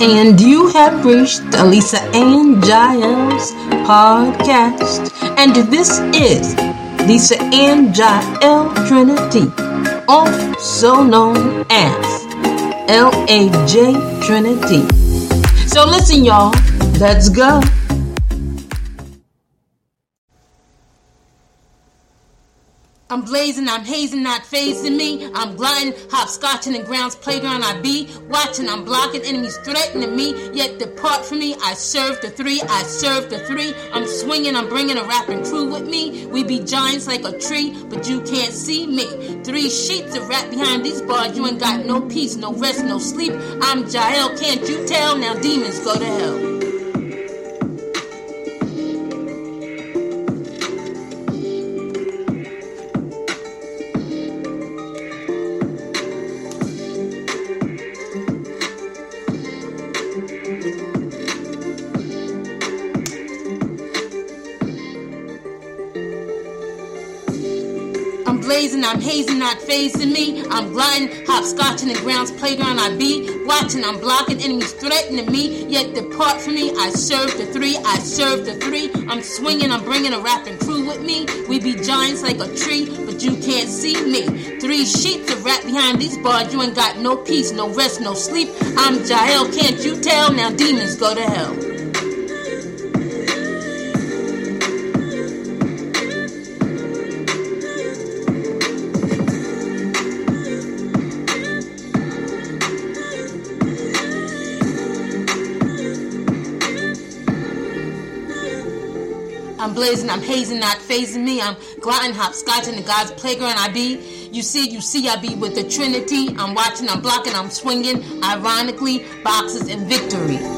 And you have reached a Lisa Ann Jael's podcast. And this is Lisa Ann Jael Trinity, also known as LAJ Trinity. So listen, y'all, let's go. I'm blazing, I'm hazing, not fazing me. I'm gliding, hopscotching in grounds playground I be. Watching, I'm blocking enemies threatening me. Yet depart from me, I serve the three, I serve the three. I'm swinging, I'm bringing a rapping crew with me. We be giants like a tree, but you can't see me. Three sheets of rap behind these bars, you ain't got no peace, no rest, no sleep. I'm Jael, can't you tell? Now demons go to hell. Blazing, I'm hazing, not fazing me. I'm gliding, hopscotching the grounds playground I be. Watching, I'm blocking enemies threatening me. Yet depart from me, I serve the three, I serve the three. I'm swinging, I'm bringing a rapping crew with me. We be giants like a tree, but you can't see me. Three sheets of rap behind these bars, you ain't got no peace, no rest, no sleep. I'm Jael, can't you tell? Now demons go to hell. I'm blazing, I'm hazing, not fazing me. I'm gliding, hopscotching the God's playground I be. You see, you see, I be with the Trinity. I'm watching, I'm blocking, I'm swinging. Ironically, boxes and victory.